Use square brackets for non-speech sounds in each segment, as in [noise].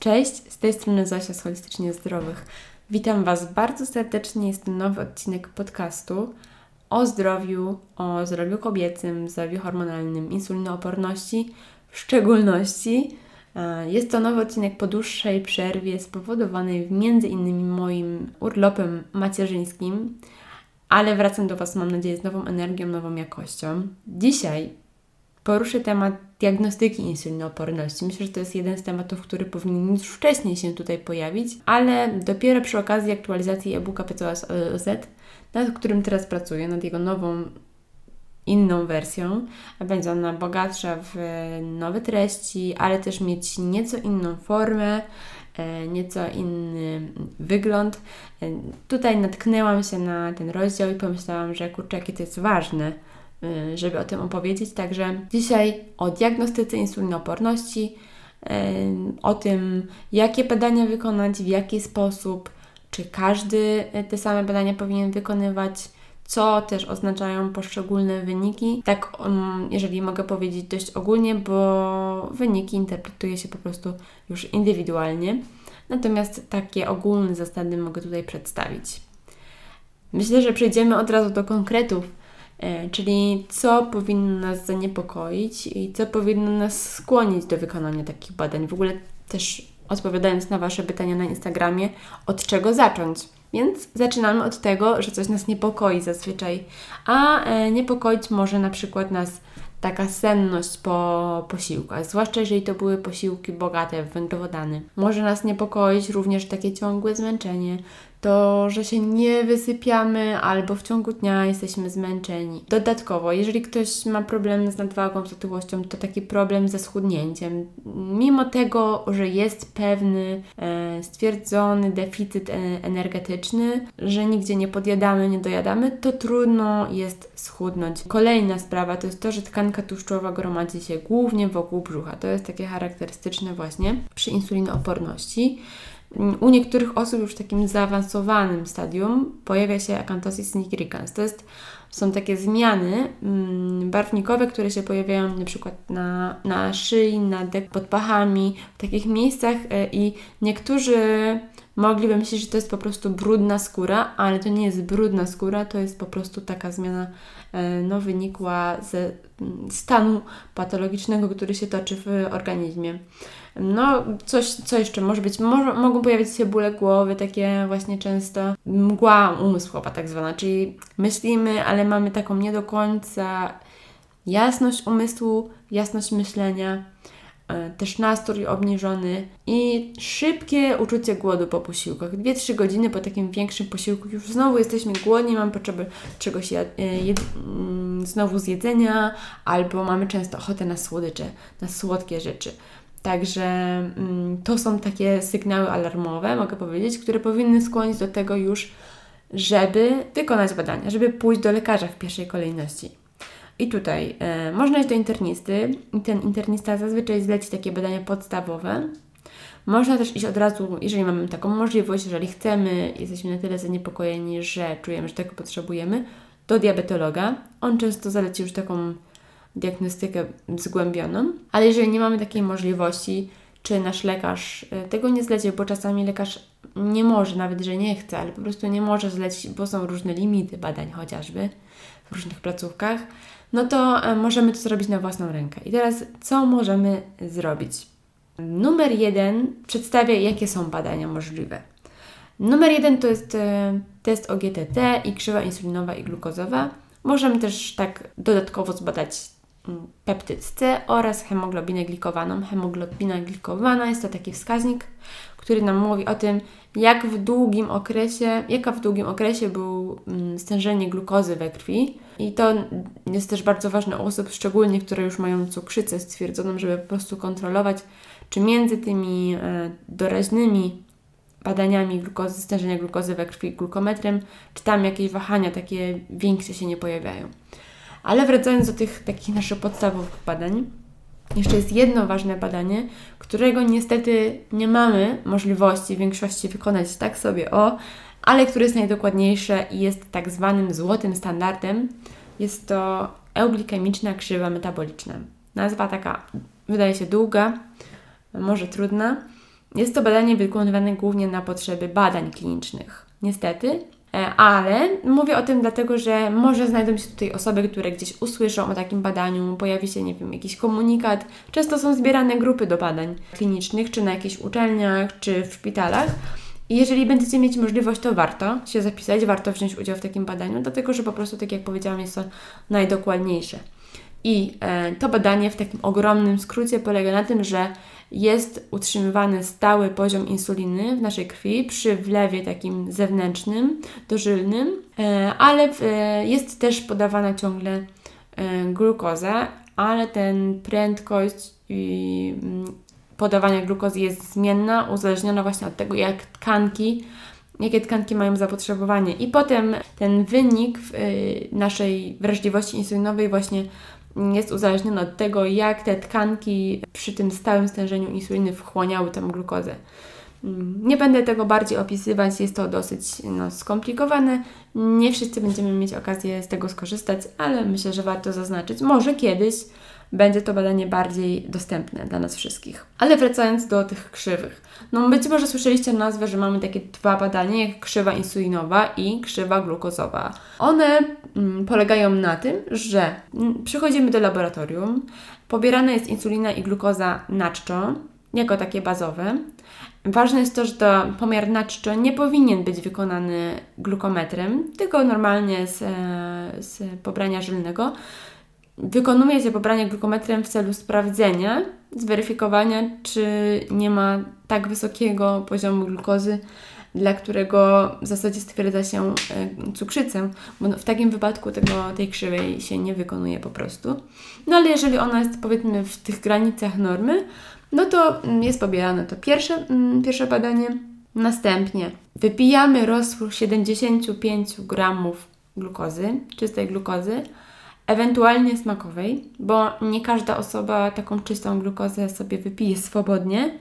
Cześć, z tej strony Zosia z Holistycznie Zdrowych. Witam Was bardzo serdecznie. Jest to nowy odcinek podcastu o zdrowiu, o zdrowiu kobiecym, zdrowiu hormonalnym, insulinooporności w szczególności. E, jest to nowy odcinek po dłuższej przerwie spowodowanej między innymi moim urlopem macierzyńskim, ale wracam do Was, mam nadzieję, z nową energią, nową jakością. Dzisiaj poruszę temat diagnostyki insulinooporności. Myślę, że to jest jeden z tematów, który powinien już wcześniej się tutaj pojawić, ale dopiero przy okazji aktualizacji e-booka PCOS OZ, nad którym teraz pracuję, nad jego nową, inną wersją, będzie ona bogatsza w nowe treści, ale też mieć nieco inną formę, e, nieco inny wygląd. E, tutaj natknęłam się na ten rozdział i pomyślałam, że kurczę, jakie to jest ważne, żeby o tym opowiedzieć. Także dzisiaj o diagnostyce insulinooporności, y, o tym, jakie badania wykonać, w jaki sposób, czy każdy te same badania powinien wykonywać, co też oznaczają poszczególne wyniki. Tak, um, jeżeli mogę powiedzieć dość ogólnie, bo wyniki interpretuje się po prostu już indywidualnie. Natomiast takie ogólne zasady mogę tutaj przedstawić. Myślę, że przejdziemy od razu do konkretów czyli co powinno nas zaniepokoić i co powinno nas skłonić do wykonania takich badań. W ogóle też odpowiadając na Wasze pytania na Instagramie, od czego zacząć. Więc zaczynamy od tego, że coś nas niepokoi zazwyczaj, a e, niepokoić może na przykład nas taka senność po posiłkach, zwłaszcza jeżeli to były posiłki bogate w węglowodany. Może nas niepokoić również takie ciągłe zmęczenie, to, że się nie wysypiamy albo w ciągu dnia jesteśmy zmęczeni. Dodatkowo, jeżeli ktoś ma problem z nadwagą, z otyłością, to taki problem ze schudnięciem. Mimo tego, że jest pewny e, stwierdzony deficyt e, energetyczny, że nigdzie nie podjadamy, nie dojadamy, to trudno jest schudnąć. Kolejna sprawa to jest to, że tkanka tłuszczowa gromadzi się głównie wokół brzucha. To jest takie charakterystyczne właśnie przy insulinooporności. U niektórych osób już w takim zaawansowanym stadium pojawia się akantosis nigricans. To jest, są takie zmiany mm, barwnikowe, które się pojawiają na przykład na, na szyi, na dek pod pachami, w takich miejscach e, i niektórzy mogliby myśleć, że to jest po prostu brudna skóra, ale to nie jest brudna skóra, to jest po prostu taka zmiana e, no, wynikła ze mm, stanu patologicznego, który się toczy w organizmie. No, coś, co jeszcze może być? Mogą pojawić się bóle głowy, takie właśnie często mgła umysłowa, tak zwana, czyli myślimy, ale mamy taką nie do końca jasność umysłu, jasność myślenia, też nastrój obniżony i szybkie uczucie głodu po posiłkach. 2-3 godziny po takim większym posiłku już znowu jesteśmy głodni, mamy potrzebę czegoś e, mm, znowu zjedzenia, albo mamy często ochotę na słodycze, na słodkie rzeczy. Także mm, to są takie sygnały alarmowe, mogę powiedzieć, które powinny skłonić do tego już, żeby wykonać badania, żeby pójść do lekarza w pierwszej kolejności. I tutaj e, można iść do internisty ten internista zazwyczaj zleci takie badania podstawowe. Można też iść od razu, jeżeli mamy taką możliwość, jeżeli chcemy, jesteśmy na tyle zaniepokojeni, że czujemy, że tego potrzebujemy, do diabetologa. On często zaleci już taką diagnostykę zgłębioną, ale jeżeli nie mamy takiej możliwości, czy nasz lekarz e, tego nie zleci, bo czasami lekarz nie może, nawet że nie chce, ale po prostu nie może zlecić, bo są różne limity badań chociażby w różnych placówkach, no to e, możemy to zrobić na własną rękę. I teraz co możemy zrobić? Numer jeden przedstawia, jakie są badania możliwe. Numer jeden to jest e, test OGTT i krzywa insulinowa i glukozowa. Możemy też tak dodatkowo zbadać peptyd C oraz hemoglobinę glikowaną. Hemoglobina glikowana jest to taki wskaźnik, który nam mówi o tym, jak w długim okresie, jaka w długim okresie był stężenie glukozy we krwi. I to jest też bardzo ważne u osób, szczególnie które już mają cukrzycę stwierdzoną, żeby po prostu kontrolować, czy między tymi e, doraźnymi badaniami glukozy, stężenia glukozy we krwi glukometrem, czy tam jakieś wahania takie większe się nie pojawiają. Ale wracając do tych takich naszych podstawowych badań, jeszcze jest jedno ważne badanie, którego niestety nie mamy możliwości w większości wykonać tak sobie o, ale które jest najdokładniejsze i jest tak zwanym złotym standardem. Jest to euglikemiczna krzywa metaboliczna. Nazwa taka wydaje się długa, może trudna, Jest to badanie wykonywane głównie na potrzeby badań klinicznych. Niestety, ale mówię o tym dlatego, że może znajdą się tutaj osoby, które gdzieś usłyszą o takim badaniu, pojawi się, nie wiem, jakiś komunikat. Często są zbierane grupy do badań klinicznych, czy na jakichś uczelniach, czy w szpitalach. I jeżeli będziecie mieć możliwość, to warto się zapisać, warto wziąć udział w takim badaniu, dlatego że po prostu, tak jak powiedziałam, jest to najdokładniejsze. I e, to badanie w takim ogromnym skrócie polega na tym, że jest utrzymywany stały poziom insuliny w naszej krwi przy wlewie takim zewnętrznym, dożylnym, e, ale e, jest też podawana ciągle glukoza, ale ten prędkość mm, podawania glukozy jest zmienna, uzależniona właśnie od tego, jak tkanki jakie tkanki mają zapotrzebowanie. I potem ten wynik naszej wrażliwości insulinowej właśnie jest uzależnione od tego, jak te tkanki przy tym stałym stężeniu insuliny wchłaniały tę glukozę. Mm, nie będę tego bardziej opisywać, jest to dosyć no, skomplikowane. Nie wszyscy będziemy mieć okazję z tego skorzystać, ale myślę, że warto zaznaczyć. Może kiedyś będzie to badanie bardziej dostępne dla nas wszystkich. Ale wracając do tych krzywych. No być może słyszeliście nazwę, że mamy takie dwa badania, jak krzywa insulinowa i krzywa glukozowa. One mm, polegają na tym, że mm, przychodzimy do laboratorium, pobierana jest insulina i glukoza na czczo, jako takie bazowe. Ważne jest to, że to pomiar na czczo nie powinien być wykonany glukometrem, tylko normalnie z, e, z pobrania żylnego. Wykonuje się pobranie glukometrem w celu sprawdzenia, zweryfikowania, czy nie ma tak wysokiego poziomu glukozy, dla którego w zasadzie stwierdza się e, cukrzycę, bo w takim wypadku tego, tej krzywej się nie wykonuje po prostu. No ale jeżeli ona jest powiedzmy w tych granicach normy, no to mm, jest pobierane to pierwsze, mm, pierwsze badanie. Następnie wypijamy roztwór 75 gramów glukozy, czystej glukozy, ewentualnie smakowej, bo nie każda osoba taką czystą glukozę sobie wypije swobodnie.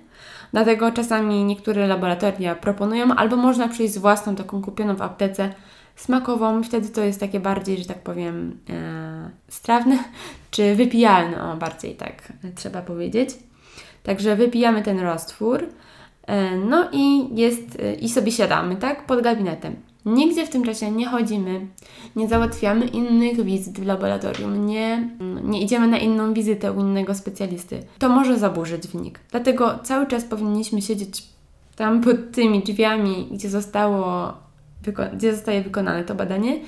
Dlatego czasami niektóre laboratoria proponują, albo można przyjść z własną taką kupioną w aptece smakową, wtedy to jest takie bardziej, że tak powiem, e, strawne, [laughs] czy wypijalne, o bardziej tak trzeba powiedzieć. Także wypijamy ten roztwór, e, no i jest, e, i sobie siadamy, tak, pod gabinetem. Nigdzie w tym czasie nie chodzimy, nie załatwiamy innych wizyt w laboratorium, nie, nie idziemy na inną wizytę u innego specjalisty. To może zaburzyć wynik. Dlatego cały czas powinniśmy siedzieć tam pod tymi drzwiami, gdzie zostało gdzie zostaje wykonane to badanie,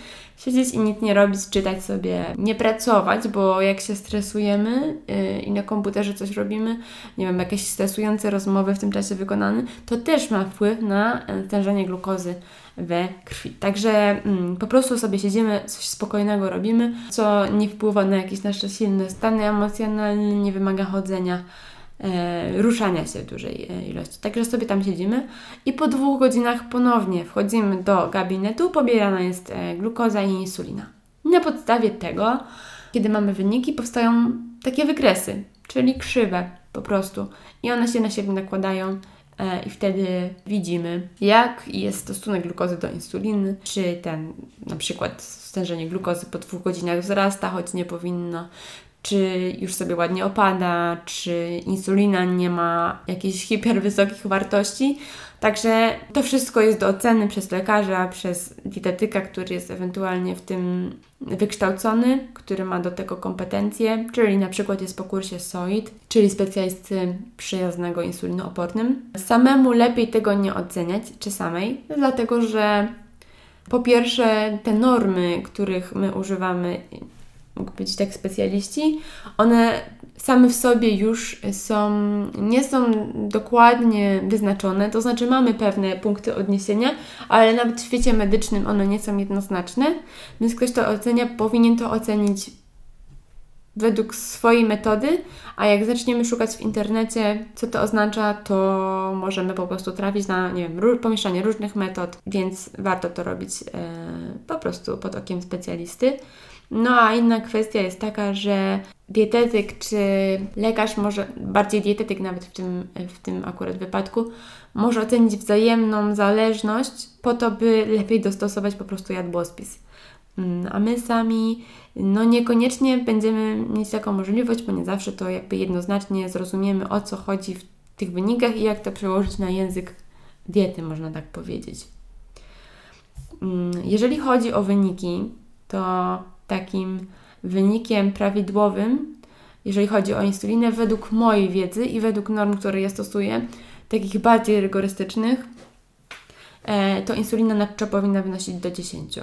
siedzieć i nic nie robić, czytać sobie, nie pracować, bo jak się stresujemy yy, i na komputerze coś robimy, nie wiem, jakieś stresujące rozmowy w tym czasie wykonane, to też ma wpływ na stężenie glukozy we krwi. Także mm, po prostu sobie siedzimy, coś spokojnego robimy, co nie wpływa na jakieś nasze silne stany emocjonalne, nie wymaga chodzenia e, ruszania się w dużej e, ilości. Także sobie tam siedzimy i po dwóch godzinach ponownie wchodzimy do gabinetu, pobierana jest e, glukoza i insulina. Na podstawie tego, kiedy mamy wyniki, powstają takie wykresy, czyli krzywe po prostu. I one się na siebie nakładają e, i wtedy widzimy, jak jest stosunek glukozy do insuliny, czy ten na przykład stężenie glukozy po dwóch godzinach wzrasta, choć nie powinno, czy już sobie ładnie opada, czy insulina nie ma jakichś [laughs] hiperwysokich wartości. Także to wszystko jest do oceny przez lekarza, przez dietetyka, który jest ewentualnie w tym wykształcony, który ma do tego kompetencje, czyli na przykład jest po kursie SOID, czyli specjalisty przyjaznego insulinoopornym. Samemu lepiej tego nie oceniać, czy samej, dlatego że po pierwsze te normy, których my używamy mógł być tak specjaliści, one same w sobie już są, nie są dokładnie wyznaczone, to znaczy mamy pewne punkty odniesienia, ale nawet w świecie medycznym one nie są jednoznaczne, więc ktoś to ocenia, powinien to ocenić według swojej metody, a jak zaczniemy szukać w internecie, co to oznacza, to możemy po prostu trafić na, nie wiem, pomieszanie różnych metod, więc warto to robić e, po prostu pod okiem specjalisty. No a inna kwestia jest taka, że dietetyk czy lekarz może, bardziej dietetyk nawet w tym, w tym akurat wypadku, może ocenić wzajemną zależność po to, by lepiej dostosować po prostu jadłospis. Mm, a my sami, no niekoniecznie będziemy mieć taką możliwość, bo nie zawsze to jakby jednoznacznie zrozumiemy, o co chodzi w tych wynikach i jak to przełożyć na język diety, można tak powiedzieć. Mm, jeżeli chodzi o wyniki, to takim wynikiem prawidłowym, jeżeli chodzi o insulinę, według mojej wiedzy i według norm, które ja stosuję, takich bardziej rygorystycznych, e, to insulina nadczo powinna wynosić do 10.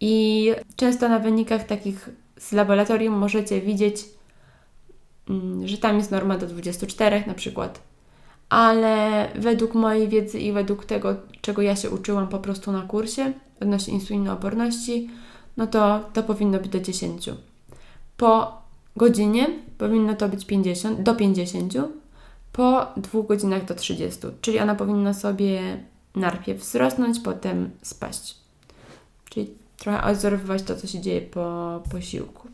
I często na wynikach takich z laboratorium możecie widzieć, mm, że tam jest norma do 24 na przykład. Ale według mojej wiedzy i według tego, czego ja się uczyłam po prostu na kursie odnośnie insulinooporności, no to to powinno być do 10. Po godzinie powinno to być 50, do 50, po dwóch godzinach do 30, czyli ona powinna sobie najpierw wzrosnąć, potem spaść. Czyli trochę odwzorowywać to, co się dzieje po posiłku.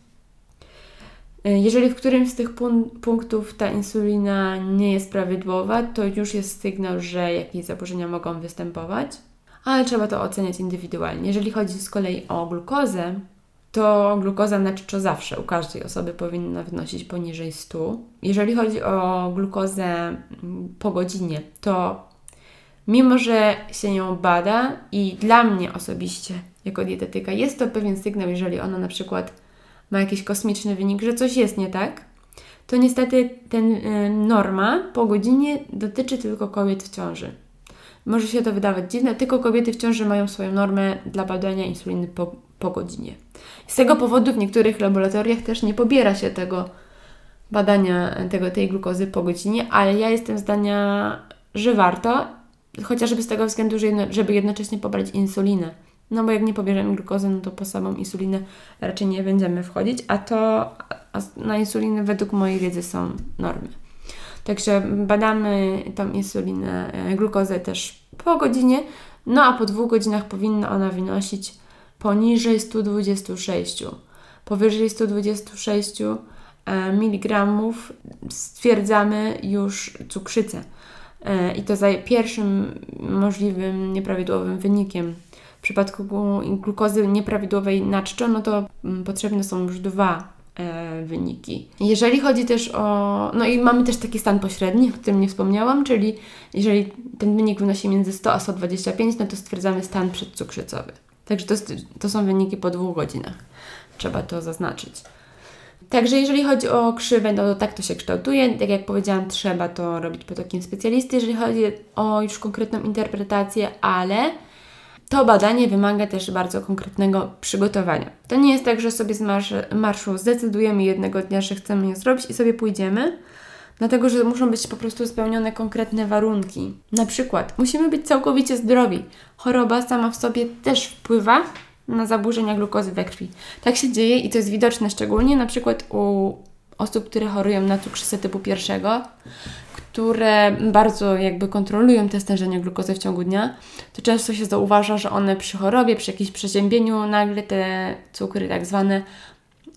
E, jeżeli w którymś z tych punktów ta insulina nie jest prawidłowa, to już jest sygnał, że jakieś zaburzenia mogą występować, ale trzeba to oceniać indywidualnie. Jeżeli chodzi z kolei o glukozę, to glukoza na czczo zawsze u każdej osoby powinna wynosić poniżej 100. Jeżeli chodzi o glukozę mm, po godzinie, to mimo, że się ją bada i dla mnie osobiście jako dietetyka jest to pewien sygnał, jeżeli ona na przykład ma jakiś kosmiczny wynik, że coś jest nie tak, to niestety ten y, norma po godzinie dotyczy tylko kobiet w ciąży. Może się to wydawać dziwne, tylko kobiety w ciąży mają swoją normę dla badania insuliny po, po godzinie. Z tego powodu w niektórych laboratoriach też nie pobiera się tego badania tego, tej glukozy po godzinie, ale ja jestem zdania, że warto, chociażby z tego względu, żeby jednocześnie pobrać insulinę. No bo jak nie pobierzemy glukozy, no to po samą insulinę raczej nie będziemy wchodzić, a to a na insulinę według mojej wiedzy są normy. Także badamy tą insulinę, e, glukozę też po godzinie, no a po dwóch godzinach powinna ona wynosić poniżej 126. Powyżej 126 e, mg stwierdzamy już cukrzycę. E, I to za pierwszym możliwym nieprawidłowym wynikiem. W przypadku glukozy nieprawidłowej na czczo, no to mm, potrzebne są już dwa wyniki. Jeżeli chodzi też o. No i mamy też taki stan pośredni, o którym nie wspomniałam, czyli jeżeli ten wynik wynosi między 100 a 125, no to stwierdzamy stan przedcukrzycowy. Także to, to są wyniki po dwóch godzinach. Trzeba to zaznaczyć. Także jeżeli chodzi o krzywę, no to tak to się kształtuje. Tak jak powiedziałam, trzeba to robić pod okiem specjalisty, jeżeli chodzi o już konkretną interpretację, ale to badanie wymaga też bardzo konkretnego przygotowania. To nie jest tak, że sobie z marszu zdecydujemy jednego dnia, że chcemy je zrobić i sobie pójdziemy, dlatego że muszą być po prostu spełnione konkretne warunki. Na przykład musimy być całkowicie zdrowi. Choroba sama w sobie też wpływa na zaburzenia glukozy we krwi. Tak się dzieje i to jest widoczne szczególnie na przykład u osób, które chorują na cukrzycę typu pierwszego, które bardzo jakby kontrolują te stężenie glukozy w ciągu dnia, to często się zauważa, że one przy chorobie, przy jakimś przeziębieniu nagle te cukry tak zwane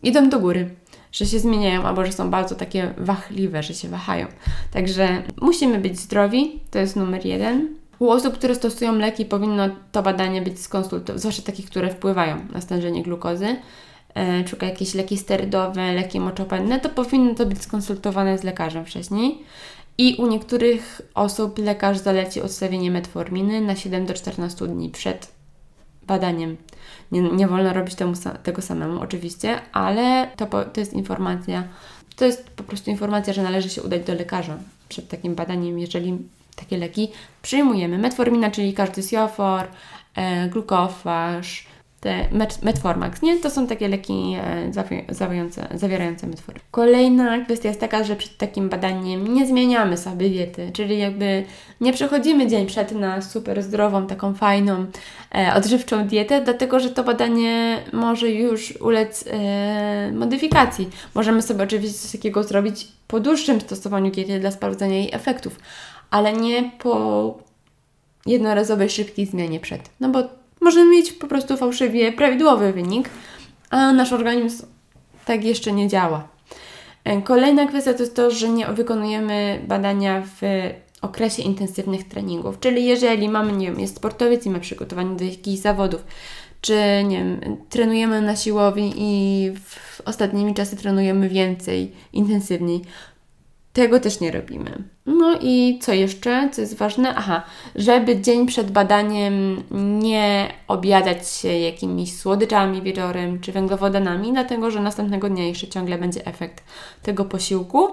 idą do góry że się zmieniają albo że są bardzo takie wachliwe, że się wahają. Także musimy być zdrowi, to jest numer jeden. U osób, które stosują leki, powinno to badanie być skonsultowane, zwłaszcza takich, które wpływają na stężenie glukozy, e, czy jakieś leki sterydowe, leki moczopędne, to powinno to być skonsultowane z lekarzem wcześniej. I u niektórych osób lekarz zaleci odstawienie metforminy na 7 do 14 dni przed badaniem. Nie, nie wolno robić temu, tego samemu, oczywiście, ale to, to jest informacja, to jest po prostu informacja, że należy się udać do lekarza przed takim badaniem, jeżeli takie leki przyjmujemy. Metformina, czyli każdy siofor, e, te Metformax, nie? To są takie leki e, zawierające, zawierające metformin. Kolejna kwestia jest taka, że przed takim badaniem nie zmieniamy sobie diety, czyli jakby nie przechodzimy dzień przed na super zdrową, taką fajną, e, odżywczą dietę, dlatego że to badanie może już ulec e, modyfikacji. Możemy sobie oczywiście coś takiego zrobić po dłuższym stosowaniu diety dla sprawdzenia jej efektów, ale nie po jednorazowej, szybkiej zmianie przed. No bo możemy mieć po prostu fałszywie prawidłowy wynik, a nasz organizm tak jeszcze nie działa. E, kolejna kwestia to jest to, że nie wykonujemy badania w okresie intensywnych treningów. Czyli jeżeli mamy, nie wiem, jest sportowiec i ma przygotowanie do jakichś zawodów, czy nie wiem, trenujemy na siłowni i w ostatnimi czasy trenujemy więcej, intensywniej, Tego też nie robimy. No i co jeszcze, co jest ważne? Aha, żeby dzień przed badaniem nie obiadać się jakimiś słodyczami wieczorem czy węglowodanami, dlatego że następnego dnia jeszcze ciągle będzie efekt tego posiłku.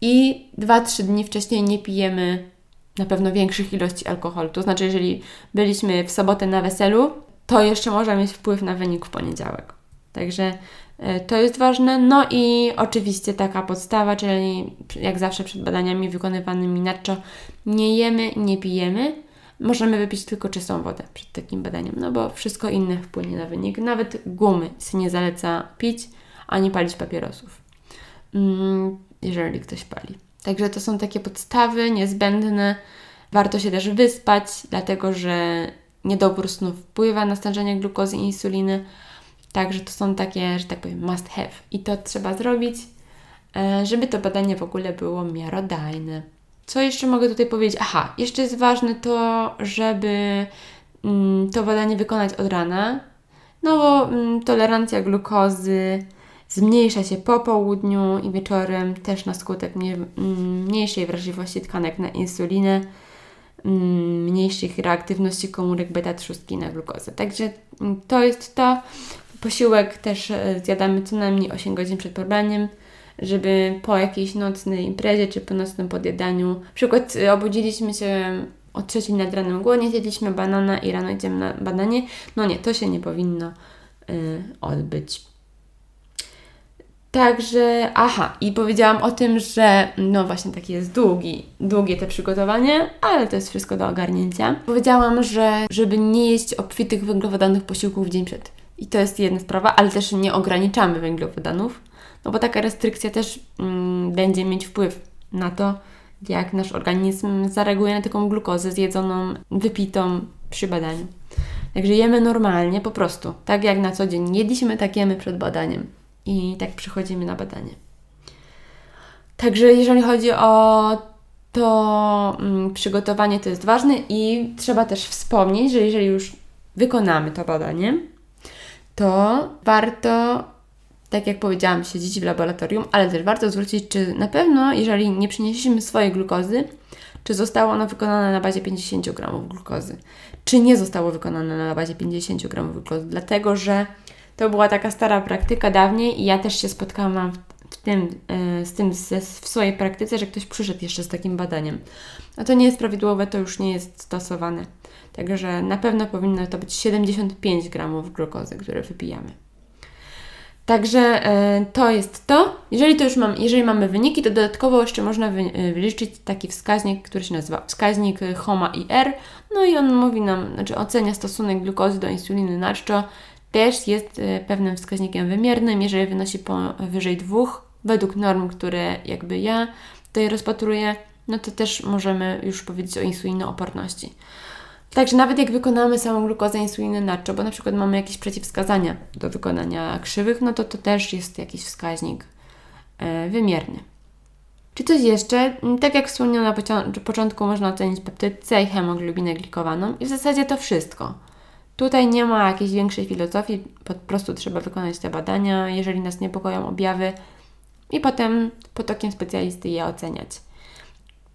I 2-3 dni wcześniej nie pijemy na pewno większych ilości alkoholu. To znaczy, jeżeli byliśmy w sobotę na weselu, to jeszcze może mieć wpływ na wynik w poniedziałek. Także to jest ważne. No i oczywiście taka podstawa, czyli jak zawsze przed badaniami wykonywanymi nadczo nie jemy, nie pijemy. Możemy wypić tylko czystą wodę przed takim badaniem, no bo wszystko inne wpłynie na wynik. Nawet gumy się nie zaleca pić, ani palić papierosów, mm, jeżeli ktoś pali. Także to są takie podstawy niezbędne. Warto się też wyspać, dlatego że niedobór snu wpływa na stężenie glukozy i insuliny. Także to są takie, że tak powiem, must have. I to trzeba zrobić, e, żeby to badanie w ogóle było miarodajne. Co jeszcze mogę tutaj powiedzieć? Aha, jeszcze jest ważne to, żeby mm, to badanie wykonać od rana, no bo mm, tolerancja glukozy zmniejsza się po południu i wieczorem też na skutek mm, mniejszej wrażliwości tkanek na insulinę, mniejszych reaktywności komórek beta-trzustki na glukozę. Także to jest to. Posiłek też e, zjadamy co najmniej 8 godzin przed poraniem, żeby po jakiejś nocnej imprezie czy po nocnym podjadaniu, na przykład e, obudziliśmy się o trzeciej nad ranem głodnie, zjedliśmy banana i rano idziemy na badanie. No nie, to się nie powinno y, odbyć. Także, aha, i powiedziałam o tym, że no właśnie taki jest długi, długie te przygotowanie, ale to jest wszystko do ogarnięcia. Powiedziałam, że żeby nie jeść obfitych węglowodanów posiłków w dzień przed. I to jest jedna sprawa, ale też nie ograniczamy węglowodanów, no bo taka restrykcja też mm, będzie mieć wpływ na to, jak nasz organizm zareaguje na taką glukozę zjedzoną, wypitą przy badaniu. Także jemy normalnie, po prostu, tak jak na co dzień jedliśmy, tak jemy przed badaniem i tak przychodzimy na badanie. Także jeżeli chodzi o to mm, przygotowanie, to jest ważne i trzeba też wspomnieć, że jeżeli już wykonamy to badanie, to warto, tak jak powiedziałam, siedzieć w laboratorium, ale też warto zwrócić, czy na pewno, jeżeli nie przynieśliśmy swojej glukozy, czy zostało ono wykonane na bazie 50 gramów glukozy, czy nie zostało wykonane na bazie 50 gramów glukozy, dlatego że to była taka stara praktyka dawniej i ja też się spotkałam w tym, e, z tym w swojej praktyce, że ktoś przyszedł jeszcze z takim badaniem. A to nie jest prawidłowe, to już nie jest stosowane. Także na pewno powinno to być 75 gramów glukozy, które wypijamy. Także e, to jest to. Jeżeli to już mam, jeżeli mamy wyniki, to dodatkowo jeszcze można e, wyliczyć taki wskaźnik, który się nazywa wskaźnik HOMA IR. No i on mówi nam, znaczy ocenia stosunek glukozy do insuliny na czczo, też jest e, pewnym wskaźnikiem wymiernym, jeżeli wynosi powyżej dwóch, według norm, które jakby ja tutaj rozpatruję, no to też możemy już powiedzieć o insulinooporności. Także nawet jak wykonamy samą glukozę insuliny naczczo, bo na przykład mamy jakieś przeciwwskazania do wykonania krzywych, no to to też jest jakiś wskaźnik e, wymierny. Czy coś jeszcze? Tak jak wspomniałam na początku, można ocenić peptyd C i hemoglobinę glikowaną i w zasadzie to wszystko. Tutaj nie ma jakiejś większej filozofii, po prostu trzeba wykonać te badania, jeżeli nas niepokoją objawy i potem pod okiem specjalisty je oceniać.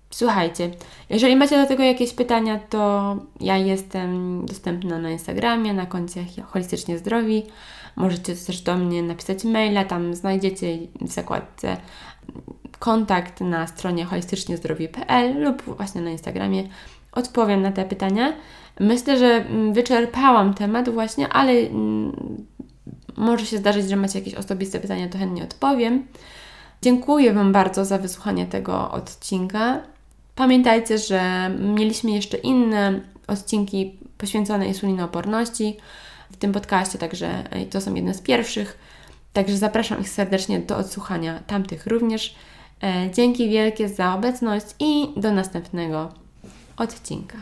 Słuchajcie, jeżeli macie do tego jakieś pytania, to ja jestem dostępna na Instagramie, na koncie Holistycznie Zdrowi. Możecie też do mnie napisać maila, tam znajdziecie w zakładce kontakt na stronie holistyczniezdrowie.pl lub właśnie na Instagramie. Odpowiem na te pytania. Myślę, że mm, wyczerpałam temat właśnie, ale mm, może się zdarzyć, że macie jakieś osobiste pytania, to chętnie odpowiem. Dziękuję Wam bardzo za wysłuchanie tego odcinka. Pamiętajcie, że mieliśmy jeszcze inne odcinki poświęcone insulinooporności w tym podcaście, także to są jedne z pierwszych. Także zapraszam ich serdecznie do odsłuchania tamtych również. E, dzięki wielkie za obecność i do następnego odcinka.